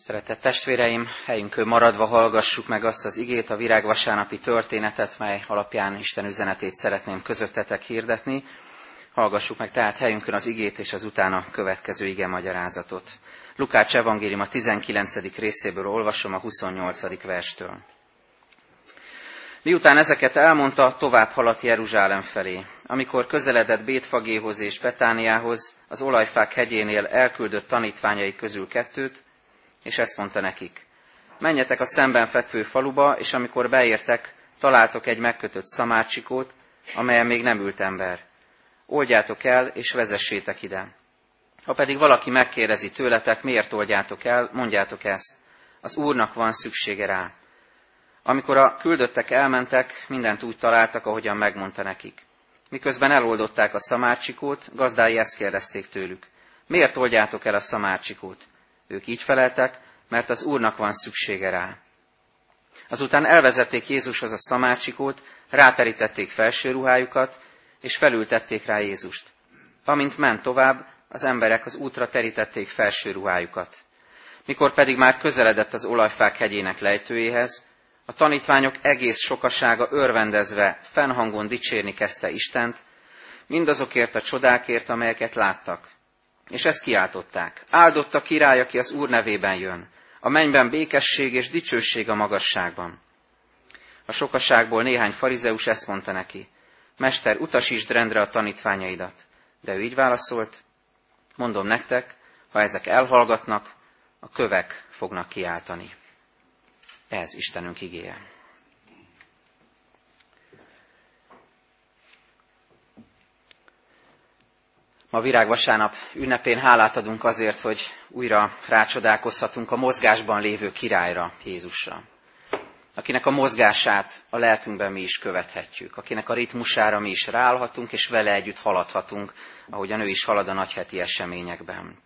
Szeretett testvéreim, helyünkön maradva hallgassuk meg azt az igét, a virágvasárnapi történetet, mely alapján Isten üzenetét szeretném közöttetek hirdetni. Hallgassuk meg tehát helyünkön az igét és az utána következő ige magyarázatot. Lukács evangélium a 19. részéből olvasom a 28. verstől. Miután ezeket elmondta, tovább haladt Jeruzsálem felé. Amikor közeledett Bétfagéhoz és Betániához, az olajfák hegyénél elküldött tanítványai közül kettőt, és ezt mondta nekik. Menjetek a szemben fekvő faluba, és amikor beértek, találtok egy megkötött szamácsikót, amelyen még nem ült ember. Oldjátok el, és vezessétek ide. Ha pedig valaki megkérdezi tőletek, miért oldjátok el, mondjátok ezt. Az Úrnak van szüksége rá. Amikor a küldöttek elmentek, mindent úgy találtak, ahogyan megmondta nekik. Miközben eloldották a szamárcsikót, gazdái ezt kérdezték tőlük. Miért oldjátok el a szamárcsikót? Ők így feleltek, mert az Úrnak van szüksége rá. Azután elvezették Jézushoz a szamárcsikót, ráterítették felső ruhájukat, és felültették rá Jézust. Amint ment tovább, az emberek az útra terítették felső ruhájukat. Mikor pedig már közeledett az olajfák hegyének lejtőjéhez, a tanítványok egész sokasága örvendezve, fennhangon dicsérni kezdte Istent, mindazokért a csodákért, amelyeket láttak. És ezt kiáltották. Áldott a király, aki az Úr nevében jön. A mennyben békesség és dicsőség a magasságban. A sokaságból néhány farizeus ezt mondta neki. Mester, utasítsd rendre a tanítványaidat. De ő így válaszolt, mondom nektek, ha ezek elhallgatnak, a kövek fognak kiáltani. Ez Istenünk igéje. Ma virágvasárnap ünnepén hálát adunk azért, hogy újra rácsodálkozhatunk a mozgásban lévő királyra, Jézusra. Akinek a mozgását a lelkünkben mi is követhetjük, akinek a ritmusára mi is ráállhatunk, és vele együtt haladhatunk, ahogy a nő is halad a nagyheti eseményekben.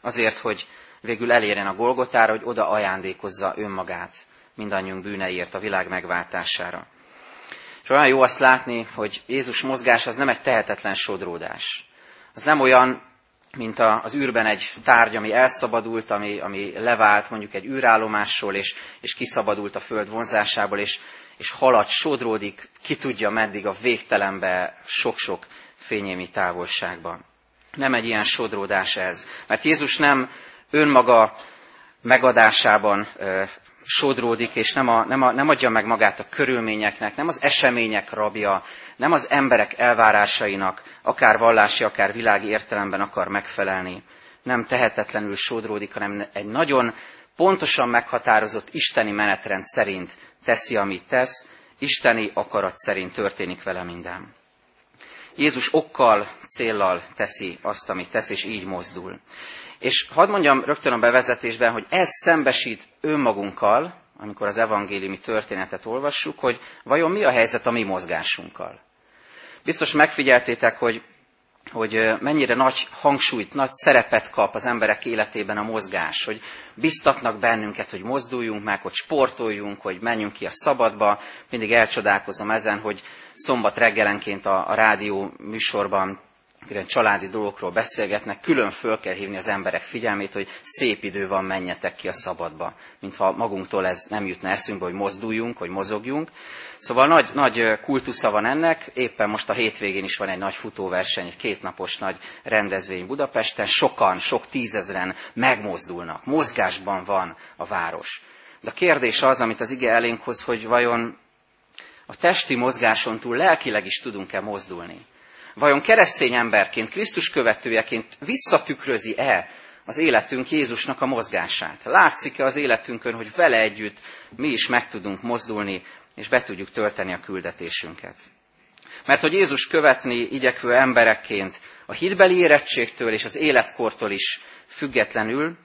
Azért, hogy végül elérjen a Golgotára, hogy oda ajándékozza önmagát mindannyiunk bűneiért a világ megváltására. És olyan jó azt látni, hogy Jézus mozgás az nem egy tehetetlen sodródás az nem olyan, mint az űrben egy tárgy, ami elszabadult, ami, ami levált mondjuk egy űrállomásról, és, és kiszabadult a föld vonzásából, és, és halad, sodródik, ki tudja meddig a végtelenbe, sok-sok fényémi távolságban. Nem egy ilyen sodródás ez. Mert Jézus nem önmaga megadásában sodródik, és nem, a, nem, a, nem adja meg magát a körülményeknek, nem az események rabja, nem az emberek elvárásainak, akár vallási, akár világi értelemben akar megfelelni. Nem tehetetlenül sodródik, hanem egy nagyon pontosan meghatározott isteni menetrend szerint teszi, amit tesz, isteni akarat szerint történik vele minden. Jézus okkal, céllal teszi azt, amit tesz, és így mozdul. És hadd mondjam rögtön a bevezetésben, hogy ez szembesít önmagunkkal, amikor az evangéliumi történetet olvassuk, hogy vajon mi a helyzet a mi mozgásunkkal. Biztos megfigyeltétek, hogy, hogy mennyire nagy hangsúlyt, nagy szerepet kap az emberek életében a mozgás, hogy biztatnak bennünket, hogy mozduljunk meg, hogy sportoljunk, hogy menjünk ki a szabadba. Mindig elcsodálkozom ezen, hogy szombat reggelenként a, a rádió műsorban ilyen családi dolgokról beszélgetnek, külön föl kell hívni az emberek figyelmét, hogy szép idő van, menjetek ki a szabadba. Mintha magunktól ez nem jutna eszünkbe, hogy mozduljunk, hogy mozogjunk. Szóval nagy, nagy kultusza van ennek, éppen most a hétvégén is van egy nagy futóverseny, egy kétnapos nagy rendezvény Budapesten, sokan, sok tízezren megmozdulnak, mozgásban van a város. De a kérdés az, amit az ige elénk hoz, hogy vajon a testi mozgáson túl lelkileg is tudunk-e mozdulni vajon keresztény emberként, Krisztus követőjeként visszatükrözi-e az életünk Jézusnak a mozgását? Látszik-e az életünkön, hogy vele együtt mi is meg tudunk mozdulni, és be tudjuk tölteni a küldetésünket? Mert hogy Jézus követni igyekvő emberekként a hitbeli érettségtől és az életkortól is függetlenül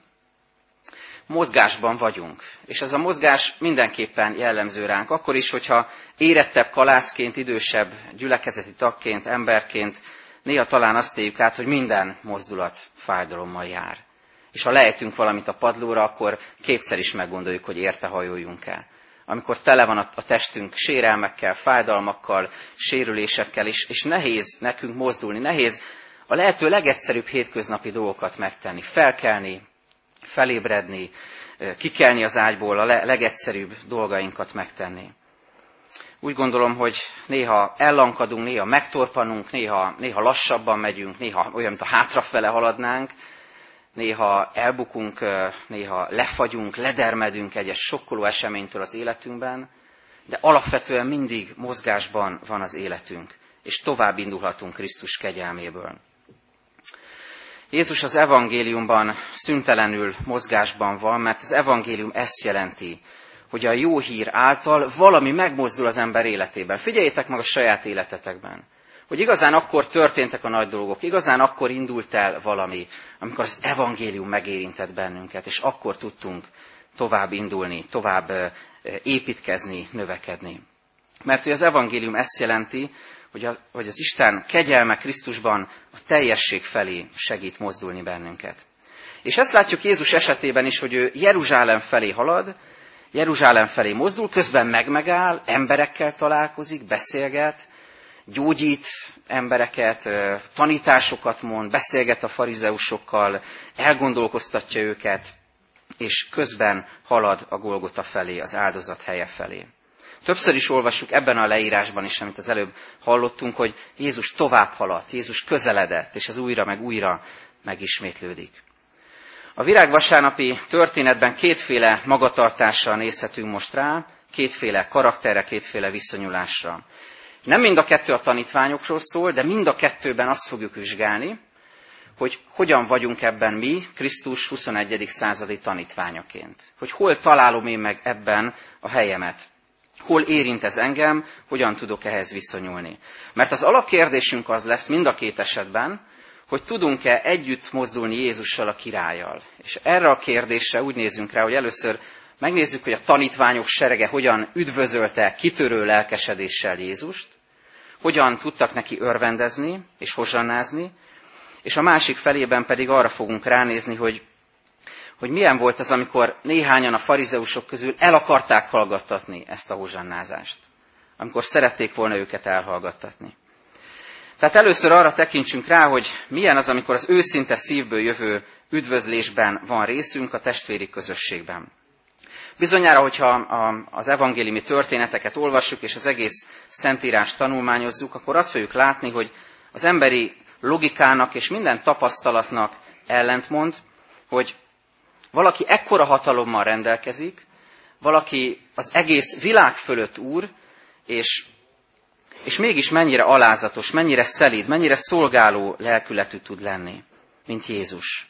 mozgásban vagyunk. És ez a mozgás mindenképpen jellemző ránk. Akkor is, hogyha érettebb kalászként, idősebb gyülekezeti tagként, emberként, néha talán azt éljük át, hogy minden mozdulat fájdalommal jár. És ha lejtünk valamit a padlóra, akkor kétszer is meggondoljuk, hogy érte hajoljunk el. Amikor tele van a testünk sérelmekkel, fájdalmakkal, sérülésekkel, és, és nehéz nekünk mozdulni, nehéz a lehető legegyszerűbb hétköznapi dolgokat megtenni, felkelni, felébredni, kikelni az ágyból, a legegyszerűbb dolgainkat megtenni. Úgy gondolom, hogy néha ellankadunk, néha megtorpanunk, néha, néha lassabban megyünk, néha olyan, mint a hátrafele haladnánk, néha elbukunk, néha lefagyunk, ledermedünk egy, egy sokkoló eseménytől az életünkben, de alapvetően mindig mozgásban van az életünk, és tovább indulhatunk Krisztus kegyelméből. Jézus az evangéliumban szüntelenül mozgásban van, mert az evangélium ezt jelenti, hogy a jó hír által valami megmozdul az ember életében. Figyeljétek meg a saját életetekben, hogy igazán akkor történtek a nagy dolgok, igazán akkor indult el valami, amikor az evangélium megérintett bennünket, és akkor tudtunk tovább indulni, tovább építkezni, növekedni. Mert hogy az evangélium ezt jelenti, hogy, a, hogy az Isten kegyelme Krisztusban a teljesség felé segít mozdulni bennünket. És ezt látjuk Jézus esetében is, hogy ő Jeruzsálem felé halad, Jeruzsálem felé mozdul, közben megmegáll, emberekkel találkozik, beszélget, gyógyít embereket, tanításokat mond, beszélget a farizeusokkal, elgondolkoztatja őket, és közben halad a Golgota felé, az áldozat helye felé. Többször is olvassuk ebben a leírásban is, amit az előbb hallottunk, hogy Jézus tovább haladt, Jézus közeledett, és ez újra meg újra megismétlődik. A virágvasárnapi történetben kétféle magatartással nézhetünk most rá, kétféle karakterre, kétféle viszonyulásra. Nem mind a kettő a tanítványokról szól, de mind a kettőben azt fogjuk vizsgálni, hogy hogyan vagyunk ebben mi, Krisztus 21. századi tanítványaként. Hogy hol találom én meg ebben a helyemet. Hol érint ez engem, hogyan tudok ehhez viszonyulni. Mert az alapkérdésünk az lesz mind a két esetben, hogy tudunk-e együtt mozdulni Jézussal a királlyal. És erre a kérdésre úgy nézünk rá, hogy először megnézzük, hogy a tanítványok serege hogyan üdvözölte kitörő lelkesedéssel Jézust, hogyan tudtak neki örvendezni és hozsannázni, és a másik felében pedig arra fogunk ránézni, hogy, hogy milyen volt az, amikor néhányan a farizeusok közül el akarták hallgattatni ezt a hozsannázást, amikor szerették volna őket elhallgattatni. Tehát először arra tekintsünk rá, hogy milyen az, amikor az őszinte szívből jövő üdvözlésben van részünk a testvéri közösségben. Bizonyára, hogyha az evangéliumi történeteket olvassuk, és az egész Szentírás tanulmányozzuk, akkor azt fogjuk látni, hogy az emberi logikának és minden tapasztalatnak ellentmond, hogy valaki ekkora hatalommal rendelkezik, valaki az egész világ fölött úr, és és mégis mennyire alázatos, mennyire szelíd, mennyire szolgáló lelkületű tud lenni, mint Jézus.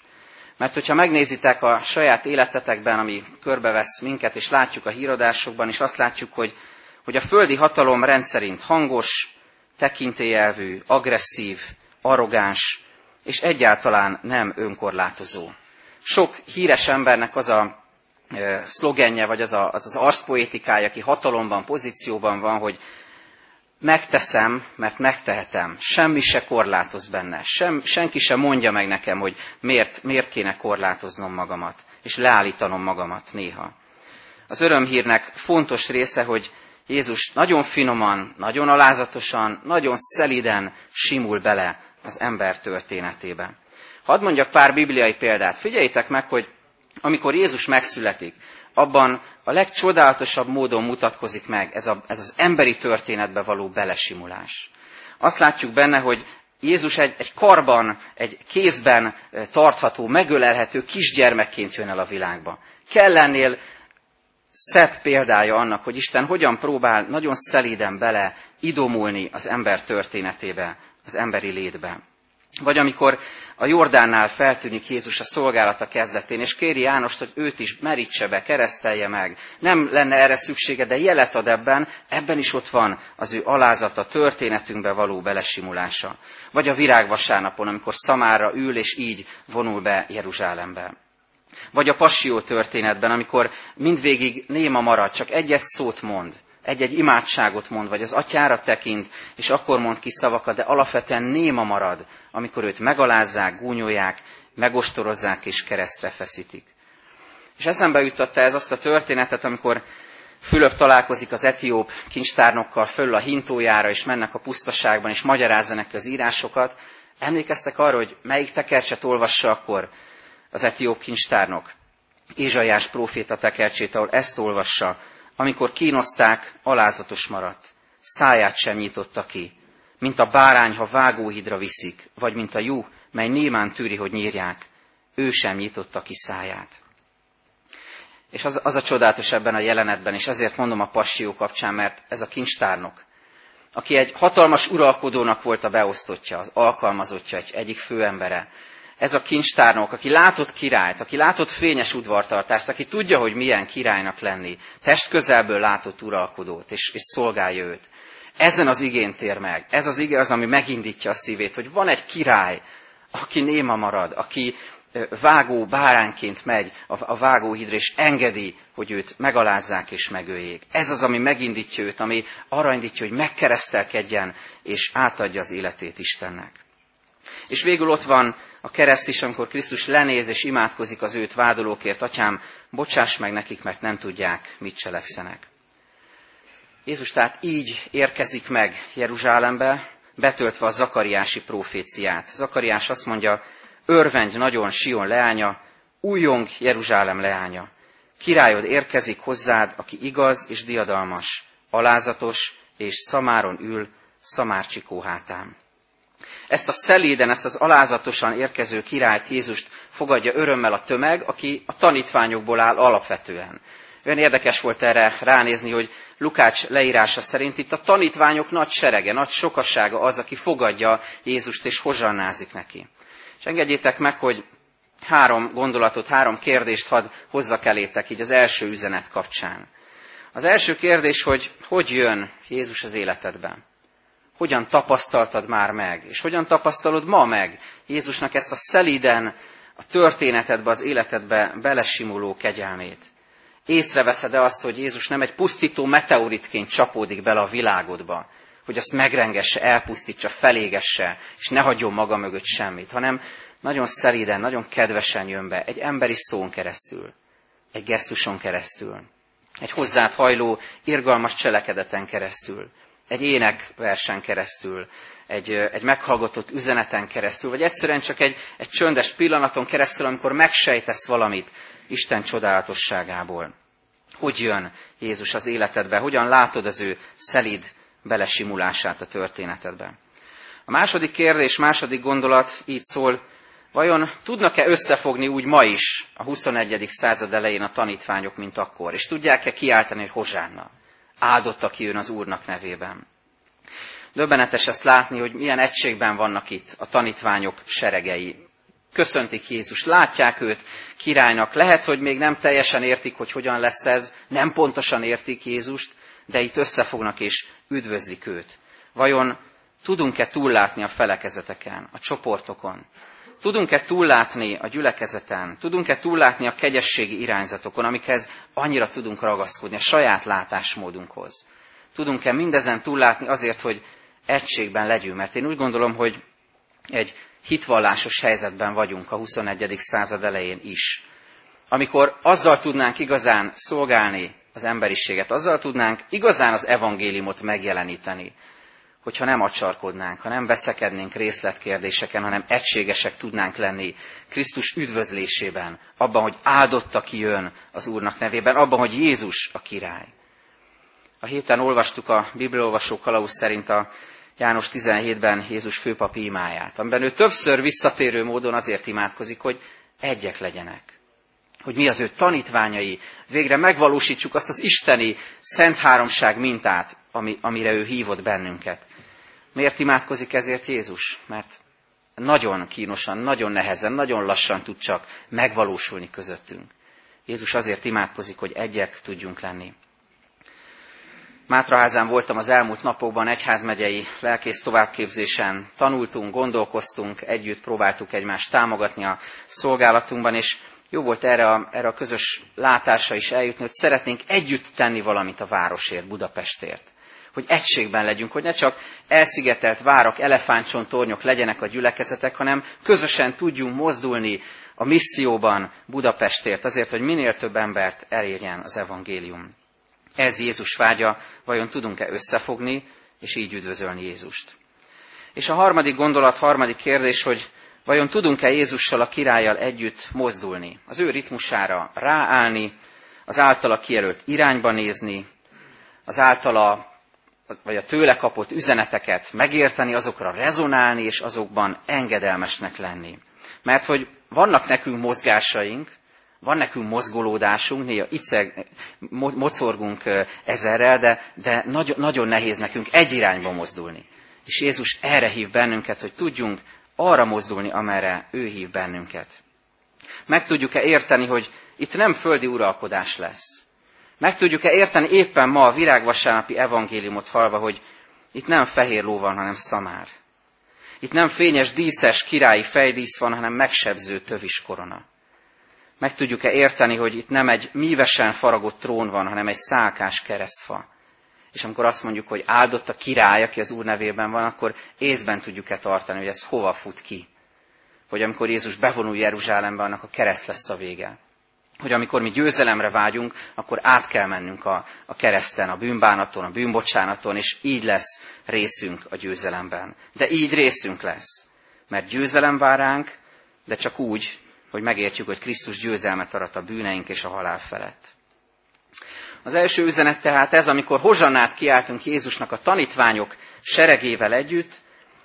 Mert hogyha megnézitek a saját életetekben, ami körbevesz minket, és látjuk a híradásokban, és azt látjuk, hogy, hogy a földi hatalom rendszerint hangos, tekintélyelvű, agresszív, arrogáns, és egyáltalán nem önkorlátozó. Sok híres embernek az a szlogenje, vagy az, a, az az arszpoétikája, aki hatalomban, pozícióban van, hogy megteszem, mert megtehetem. Semmi se korlátoz benne. Sem, senki se mondja meg nekem, hogy miért, miért kéne korlátoznom magamat, és leállítanom magamat néha. Az örömhírnek fontos része, hogy Jézus nagyon finoman, nagyon alázatosan, nagyon szeliden simul bele az ember történetébe. Hadd mondjak pár bibliai példát. Figyeljétek meg, hogy amikor Jézus megszületik, abban a legcsodálatosabb módon mutatkozik meg ez, a, ez az emberi történetbe való belesimulás. Azt látjuk benne, hogy Jézus egy, egy karban, egy kézben tartható, megölelhető kisgyermekként jön el a világba. Kell ennél szebb példája annak, hogy Isten hogyan próbál nagyon szelíden bele idomulni az ember történetébe, az emberi létbe. Vagy amikor a Jordánnál feltűnik Jézus a szolgálata kezdetén, és kéri Jánost, hogy őt is merítse be, keresztelje meg. Nem lenne erre szüksége, de jelet ad ebben, ebben is ott van az ő alázata, történetünkbe való belesimulása. Vagy a virágvasárnapon, amikor szamára ül, és így vonul be Jeruzsálembe. Vagy a passió történetben, amikor mindvégig néma marad, csak egy-egy szót mond, egy-egy imádságot mond, vagy az atyára tekint, és akkor mond ki szavakat, de alapvetően néma marad, amikor őt megalázzák, gúnyolják, megostorozzák és keresztre feszítik. És eszembe juttatta ez azt a történetet, amikor Fülöp találkozik az etióp kincstárnokkal föl a hintójára, és mennek a pusztaságban, és magyarázzanak az írásokat. Emlékeztek arra, hogy melyik tekercset olvassa akkor az etióp kincstárnok? Ézsaiás próféta tekercsét, ahol ezt olvassa, amikor kínozták, alázatos maradt, száját sem nyitotta ki, mint a bárány, ha vágóhidra viszik, vagy mint a jú, mely némán tűri, hogy nyírják, ő sem nyitotta ki száját. És az, az a csodálatos ebben a jelenetben, és ezért mondom a passió kapcsán, mert ez a kincstárnok, aki egy hatalmas uralkodónak volt a beosztottja, az alkalmazottja, egy egyik főembere, ez a kincstárnok, aki látott királyt, aki látott fényes udvartartást, aki tudja, hogy milyen királynak lenni, test közelből látott uralkodót, és, és szolgálja őt. Ezen az igén tér meg. Ez az ige az, ami megindítja a szívét, hogy van egy király, aki néma marad, aki vágó báránként megy a vágóhidra, és engedi, hogy őt megalázzák és megöljék. Ez az, ami megindítja őt, ami arra indítja, hogy megkeresztelkedjen, és átadja az életét Istennek. És végül ott van a kereszt is, amikor Krisztus lenéz és imádkozik az őt vádolókért, atyám, bocsáss meg nekik, mert nem tudják, mit cselekszenek. Jézus tehát így érkezik meg Jeruzsálembe, betöltve a zakariási proféciát. Zakariás azt mondja, örvendj nagyon Sion leánya, újjong Jeruzsálem leánya. Királyod érkezik hozzád, aki igaz és diadalmas, alázatos és szamáron ül, szamárcsikó hátán. Ezt a szeléden, ezt az alázatosan érkező királyt Jézust fogadja örömmel a tömeg, aki a tanítványokból áll alapvetően. Olyan érdekes volt erre ránézni, hogy Lukács leírása szerint itt a tanítványok nagy serege, nagy sokasága az, aki fogadja Jézust és hozsannázik neki. És engedjétek meg, hogy három gondolatot, három kérdést hadd hozzak elétek így az első üzenet kapcsán. Az első kérdés, hogy hogy jön Jézus az életedben? Hogyan tapasztaltad már meg, és hogyan tapasztalod ma meg Jézusnak ezt a szeliden a történetedbe, az életedbe belesimuló kegyelmét. Észreveszed-e azt, hogy Jézus nem egy pusztító meteoritként csapódik bele a világodba, hogy azt megrengesse, elpusztítsa, felégesse, és ne hagyjon maga mögött semmit, hanem nagyon szeliden, nagyon kedvesen jön be, egy emberi szón keresztül, egy gesztuson keresztül, egy hozzád hajló, irgalmas cselekedeten keresztül, egy énekversen keresztül, egy, egy meghallgatott üzeneten keresztül, vagy egyszerűen csak egy, egy csöndes pillanaton keresztül, amikor megsejtesz valamit Isten csodálatosságából. Hogy jön Jézus az életedbe? Hogyan látod az ő szelid belesimulását a történetedbe? A második kérdés, második gondolat így szól, vajon tudnak-e összefogni úgy ma is a 21. század elején a tanítványok, mint akkor? És tudják-e kiáltani, hogy hozsánna? Áldott, aki jön az Úrnak nevében. Döbbenetes ezt látni, hogy milyen egységben vannak itt a tanítványok seregei. Köszöntik Jézus, látják őt királynak. Lehet, hogy még nem teljesen értik, hogy hogyan lesz ez, nem pontosan értik Jézust, de itt összefognak és üdvözlik őt. Vajon tudunk-e túllátni a felekezeteken, a csoportokon, Tudunk-e túllátni a gyülekezeten? Tudunk-e túllátni a kegyességi irányzatokon, amikhez annyira tudunk ragaszkodni, a saját látásmódunkhoz? Tudunk-e mindezen túllátni azért, hogy egységben legyünk? Mert én úgy gondolom, hogy egy hitvallásos helyzetben vagyunk a 21. század elején is. Amikor azzal tudnánk igazán szolgálni az emberiséget, azzal tudnánk igazán az evangéliumot megjeleníteni, hogyha nem acsarkodnánk, ha nem veszekednénk részletkérdéseken, hanem egységesek tudnánk lenni Krisztus üdvözlésében, abban, hogy áldott, aki jön az Úrnak nevében, abban, hogy Jézus a király. A héten olvastuk a Bibliolvasó kalauz szerint a János 17-ben Jézus főpapi imáját, amiben ő többször visszatérő módon azért imádkozik, hogy egyek legyenek. Hogy mi az ő tanítványai, végre megvalósítsuk azt az isteni szent háromság mintát, ami, amire ő hívott bennünket. Miért imádkozik ezért Jézus? Mert nagyon kínosan, nagyon nehezen, nagyon lassan tud csak megvalósulni közöttünk. Jézus azért imádkozik, hogy egyek tudjunk lenni. Mátraházán voltam az elmúlt napokban egyházmegyei lelkész továbbképzésen. Tanultunk, gondolkoztunk, együtt próbáltuk egymást támogatni a szolgálatunkban, és jó volt erre a, erre a közös látásra is eljutni, hogy szeretnénk együtt tenni valamit a városért, Budapestért hogy egységben legyünk, hogy ne csak elszigetelt várak, elefántcsontornyok legyenek a gyülekezetek, hanem közösen tudjunk mozdulni a misszióban Budapestért, azért, hogy minél több embert elérjen az evangélium. Ez Jézus vágya, vajon tudunk-e összefogni, és így üdvözölni Jézust. És a harmadik gondolat, harmadik kérdés, hogy Vajon tudunk-e Jézussal, a királlyal együtt mozdulni, az ő ritmusára ráállni, az általa kijelölt irányba nézni, az általa vagy a tőle kapott üzeneteket megérteni, azokra rezonálni, és azokban engedelmesnek lenni. Mert hogy vannak nekünk mozgásaink, van nekünk mozgolódásunk, néha iceg, mocorgunk ezerrel, de, de nagyon, nagyon nehéz nekünk egy irányba mozdulni. És Jézus erre hív bennünket, hogy tudjunk arra mozdulni, amerre ő hív bennünket. Meg tudjuk-e érteni, hogy itt nem földi uralkodás lesz. Meg tudjuk-e érteni éppen ma a virágvasárnapi evangéliumot halva, hogy itt nem fehér ló van, hanem szamár. Itt nem fényes, díszes királyi fejdísz van, hanem megsebző tövis korona. Meg tudjuk-e érteni, hogy itt nem egy mívesen faragott trón van, hanem egy szálkás keresztfa. És amikor azt mondjuk, hogy áldott a király, aki az Úr nevében van, akkor észben tudjuk-e tartani, hogy ez hova fut ki. Hogy amikor Jézus bevonul Jeruzsálembe, annak a kereszt lesz a vége hogy amikor mi győzelemre vágyunk, akkor át kell mennünk a, a kereszten, a bűnbánaton, a bűnbocsánaton, és így lesz részünk a győzelemben. De így részünk lesz. Mert győzelem vár ránk, de csak úgy, hogy megértjük, hogy Krisztus győzelmet arat a bűneink és a halál felett. Az első üzenet tehát ez, amikor hozsannát kiáltunk Jézusnak a tanítványok seregével együtt,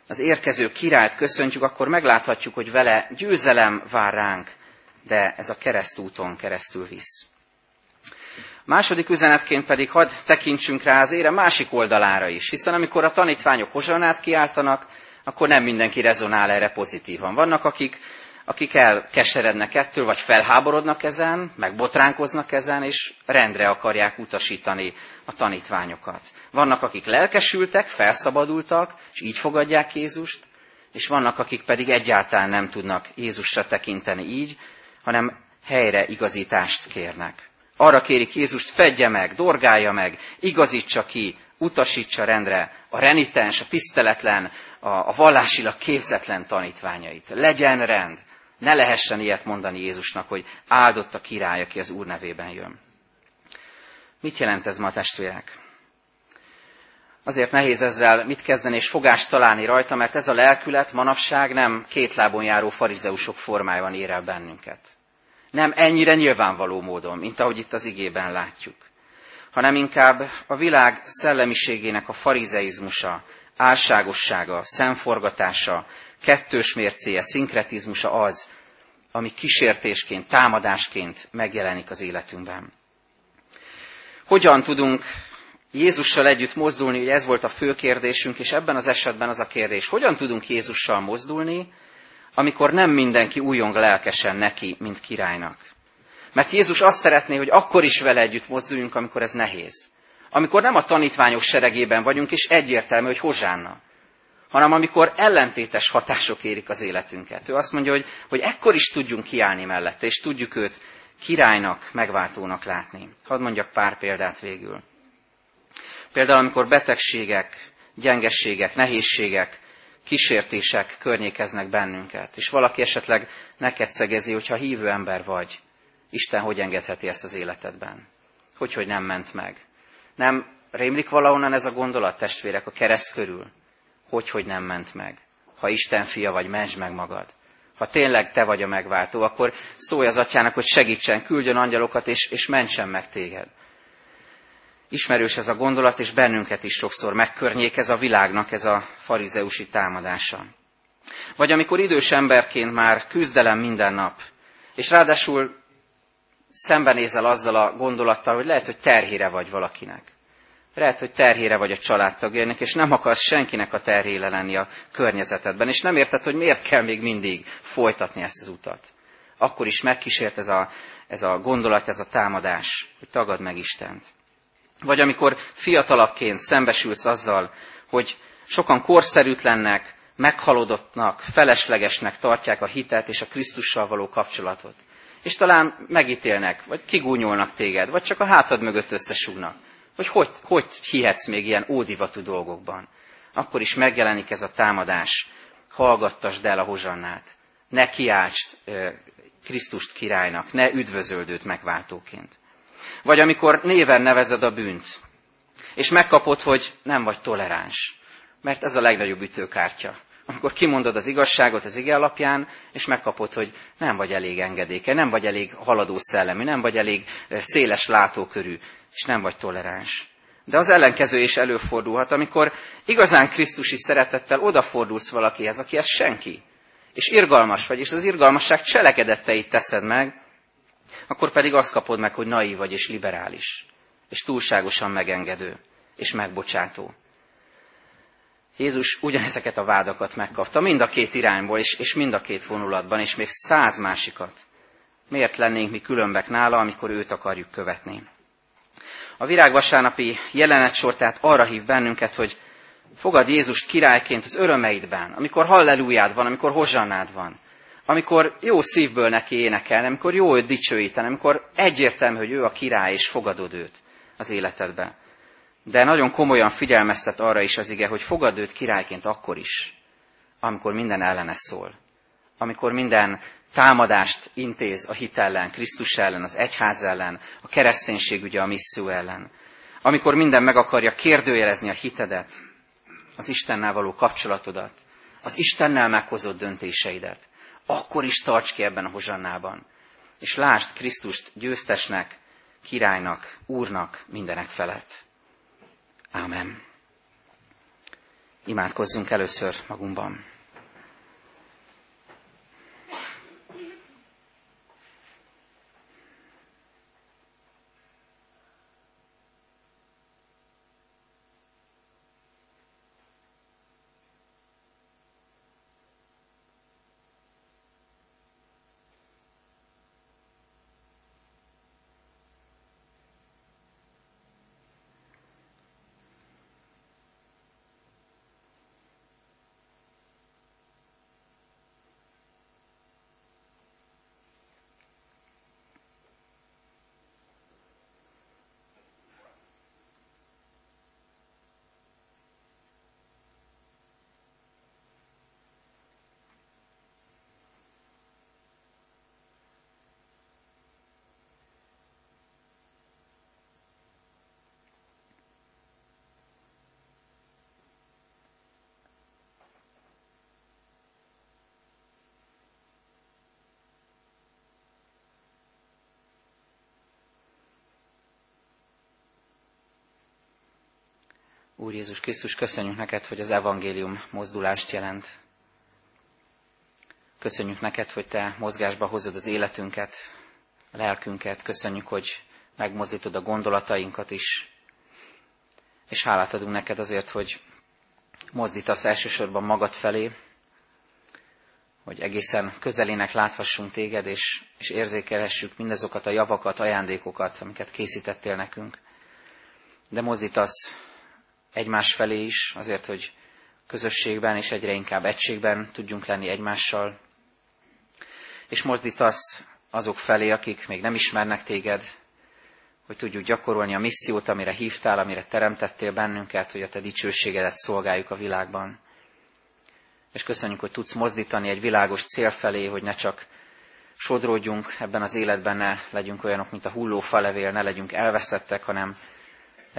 az érkező királyt köszöntjük, akkor megláthatjuk, hogy vele győzelem vár ránk, de ez a keresztúton keresztül visz. Második üzenetként pedig hadd tekintsünk rá az ére másik oldalára is, hiszen amikor a tanítványok hozsanát kiáltanak, akkor nem mindenki rezonál erre pozitívan. Vannak, akik, akik elkeserednek ettől, vagy felháborodnak ezen, meg botránkoznak ezen, és rendre akarják utasítani a tanítványokat. Vannak, akik lelkesültek, felszabadultak, és így fogadják Jézust, és vannak, akik pedig egyáltalán nem tudnak Jézusra tekinteni így, hanem helyre igazítást kérnek. Arra kérik Jézust, fedje meg, dorgálja meg, igazítsa ki, utasítsa rendre a renitens, a tiszteletlen, a, a vallásilag képzetlen tanítványait. Legyen rend. Ne lehessen ilyet mondani Jézusnak, hogy áldott a király, aki az Úr nevében jön. Mit jelent ez ma testvérek? Azért nehéz ezzel mit kezdeni és fogást találni rajta, mert ez a lelkület manapság nem két lábon járó farizeusok formájában ér el bennünket. Nem ennyire nyilvánvaló módon, mint ahogy itt az igében látjuk, hanem inkább a világ szellemiségének a farizeizmusa, álságossága, szemforgatása, kettős mércéje, szinkretizmusa az, ami kísértésként, támadásként megjelenik az életünkben. Hogyan tudunk Jézussal együtt mozdulni, hogy ez volt a fő kérdésünk, és ebben az esetben az a kérdés, hogyan tudunk Jézussal mozdulni, amikor nem mindenki újong lelkesen neki, mint királynak. Mert Jézus azt szeretné, hogy akkor is vele együtt mozduljunk, amikor ez nehéz. Amikor nem a tanítványok seregében vagyunk, és egyértelmű, hogy hozsánna, hanem amikor ellentétes hatások érik az életünket. Ő azt mondja, hogy, hogy ekkor is tudjunk kiállni mellette, és tudjuk őt királynak, megváltónak látni. Hadd mondjak pár példát végül. Például, amikor betegségek, gyengességek, nehézségek, kísértések környékeznek bennünket, és valaki esetleg neked szegezi, hogyha hívő ember vagy, Isten hogy engedheti ezt az életedben? Hogy, hogy nem ment meg? Nem rémlik valahonnan ez a gondolat, testvérek, a kereszt körül? Hogy, hogy nem ment meg? Ha Isten fia vagy, ments meg magad. Ha tényleg te vagy a megváltó, akkor szólj az atyának, hogy segítsen, küldjön angyalokat, és, és mentsen meg téged. Ismerős ez a gondolat, és bennünket is sokszor megkörnyékez a világnak ez a farizeusi támadása. Vagy amikor idős emberként már küzdelem minden nap, és ráadásul szembenézel azzal a gondolattal, hogy lehet, hogy terhére vagy valakinek. Lehet, hogy terhére vagy a családtagjának, és nem akarsz senkinek a terhére lenni a környezetedben, és nem érted, hogy miért kell még mindig folytatni ezt az utat. Akkor is megkísért ez a, ez a gondolat, ez a támadás, hogy tagad meg Istent. Vagy amikor fiatalabbként szembesülsz azzal, hogy sokan korszerűtlennek, meghalodottnak, feleslegesnek tartják a hitet és a Krisztussal való kapcsolatot. És talán megítélnek, vagy kigúnyolnak téged, vagy csak a hátad mögött összesugnak. Hogy hogy, hogy hihetsz még ilyen ódivatú dolgokban. Akkor is megjelenik ez a támadás. Hallgattasd el a hozsannát. Ne kiáltsd Krisztust királynak, ne üdvözöld őt megváltóként. Vagy amikor néven nevezed a bűnt, és megkapod, hogy nem vagy toleráns. Mert ez a legnagyobb ütőkártya. amikor kimondod az igazságot az ige alapján, és megkapod, hogy nem vagy elég engedéke, nem vagy elég haladó szellemű, nem vagy elég széles látókörű, és nem vagy toleráns. De az ellenkező is előfordulhat, amikor igazán Krisztusi szeretettel odafordulsz valakihez, aki ez senki, és irgalmas vagy, és az irgalmasság cselekedeteit teszed meg, akkor pedig azt kapod meg, hogy naív vagy és liberális, és túlságosan megengedő, és megbocsátó. Jézus ugyanezeket a vádakat megkapta, mind a két irányból, és, és mind a két vonulatban, és még száz másikat. Miért lennénk mi különbek nála, amikor őt akarjuk követni? A virágvasárnapi jelenet tehát arra hív bennünket, hogy fogad Jézust királyként az örömeidben, amikor hallelujád van, amikor hozsannád van, amikor jó szívből neki énekelni, amikor jó őt dicsőíteni, amikor egyértelmű, hogy ő a király, és fogadod őt az életedbe. De nagyon komolyan figyelmeztet arra is az ige, hogy fogad őt királyként akkor is, amikor minden ellene szól. Amikor minden támadást intéz a hit ellen, Krisztus ellen, az egyház ellen, a kereszténység ugye a misszió ellen. Amikor minden meg akarja kérdőjelezni a hitedet, az Istennel való kapcsolatodat, az Istennel meghozott döntéseidet, akkor is tarts ki ebben a hozsannában. És lásd Krisztust győztesnek, királynak, úrnak mindenek felett. Ámen. Imádkozzunk először magunkban. Úr Jézus Krisztus, köszönjük neked, hogy az evangélium mozdulást jelent. Köszönjük neked, hogy te mozgásba hozod az életünket, a lelkünket. Köszönjük, hogy megmozdítod a gondolatainkat is. És hálát adunk neked azért, hogy mozdítasz elsősorban magad felé, hogy egészen közelének láthassunk téged, és, és érzékelhessük mindazokat a javakat, ajándékokat, amiket készítettél nekünk. De mozdítasz egymás felé is, azért, hogy közösségben és egyre inkább egységben tudjunk lenni egymással. És mozdítasz azok felé, akik még nem ismernek téged, hogy tudjuk gyakorolni a missziót, amire hívtál, amire teremtettél bennünket, hogy a te dicsőségedet szolgáljuk a világban. És köszönjük, hogy tudsz mozdítani egy világos cél felé, hogy ne csak sodródjunk ebben az életben, ne legyünk olyanok, mint a hulló falevél, ne legyünk elveszettek, hanem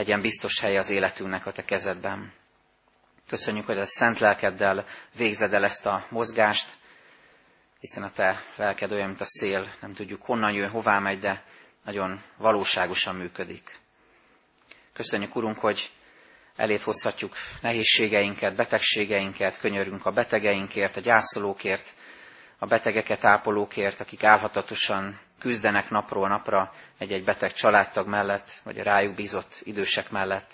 legyen biztos hely az életünknek a te kezedben. Köszönjük, hogy a szent lelkeddel végzed el ezt a mozgást, hiszen a te lelked olyan, mint a szél, nem tudjuk honnan jön, hová megy, de nagyon valóságosan működik. Köszönjük, Urunk, hogy elét hozhatjuk nehézségeinket, betegségeinket, könyörünk a betegeinkért, a gyászolókért, a betegeket ápolókért, akik álhatatosan küzdenek napról napra egy-egy beteg családtag mellett, vagy a rájuk bízott idősek mellett.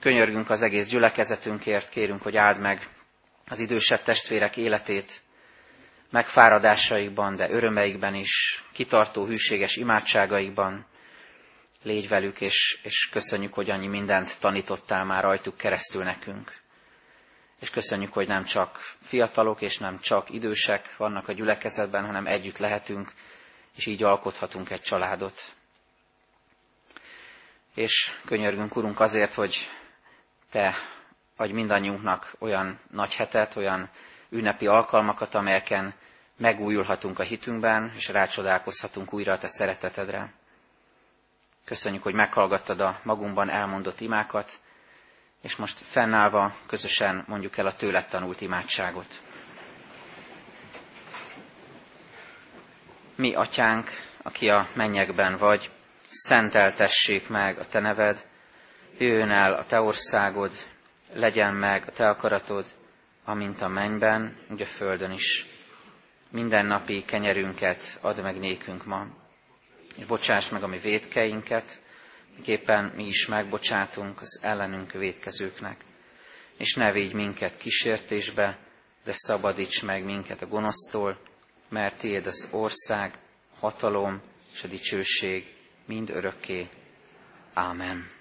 Könyörgünk az egész gyülekezetünkért, kérünk, hogy áld meg az idősebb testvérek életét, megfáradásaikban, de örömeikben is, kitartó, hűséges imádságaikban. Légy velük, és, és köszönjük, hogy annyi mindent tanítottál már rajtuk keresztül nekünk. És köszönjük, hogy nem csak fiatalok és nem csak idősek vannak a gyülekezetben, hanem együtt lehetünk és így alkothatunk egy családot. És könyörgünk, Urunk, azért, hogy Te adj mindannyiunknak olyan nagy hetet, olyan ünnepi alkalmakat, amelyeken megújulhatunk a hitünkben, és rácsodálkozhatunk újra a Te szeretetedre. Köszönjük, hogy meghallgattad a magunkban elmondott imákat, És most fennállva közösen mondjuk el a tőled tanult imádságot. Mi, atyánk, aki a mennyekben vagy, szenteltessék meg a te neved, jöjjön el a te országod, legyen meg a te akaratod, amint a mennyben, úgy a földön is. Minden napi kenyerünket add meg nékünk ma, és bocsáss meg a mi védkeinket, miképpen mi is megbocsátunk az ellenünk védkezőknek. És ne védj minket kísértésbe, de szabadíts meg minket a gonosztól, mert tiéd az ország, hatalom és a dicsőség mind örökké. Ámen.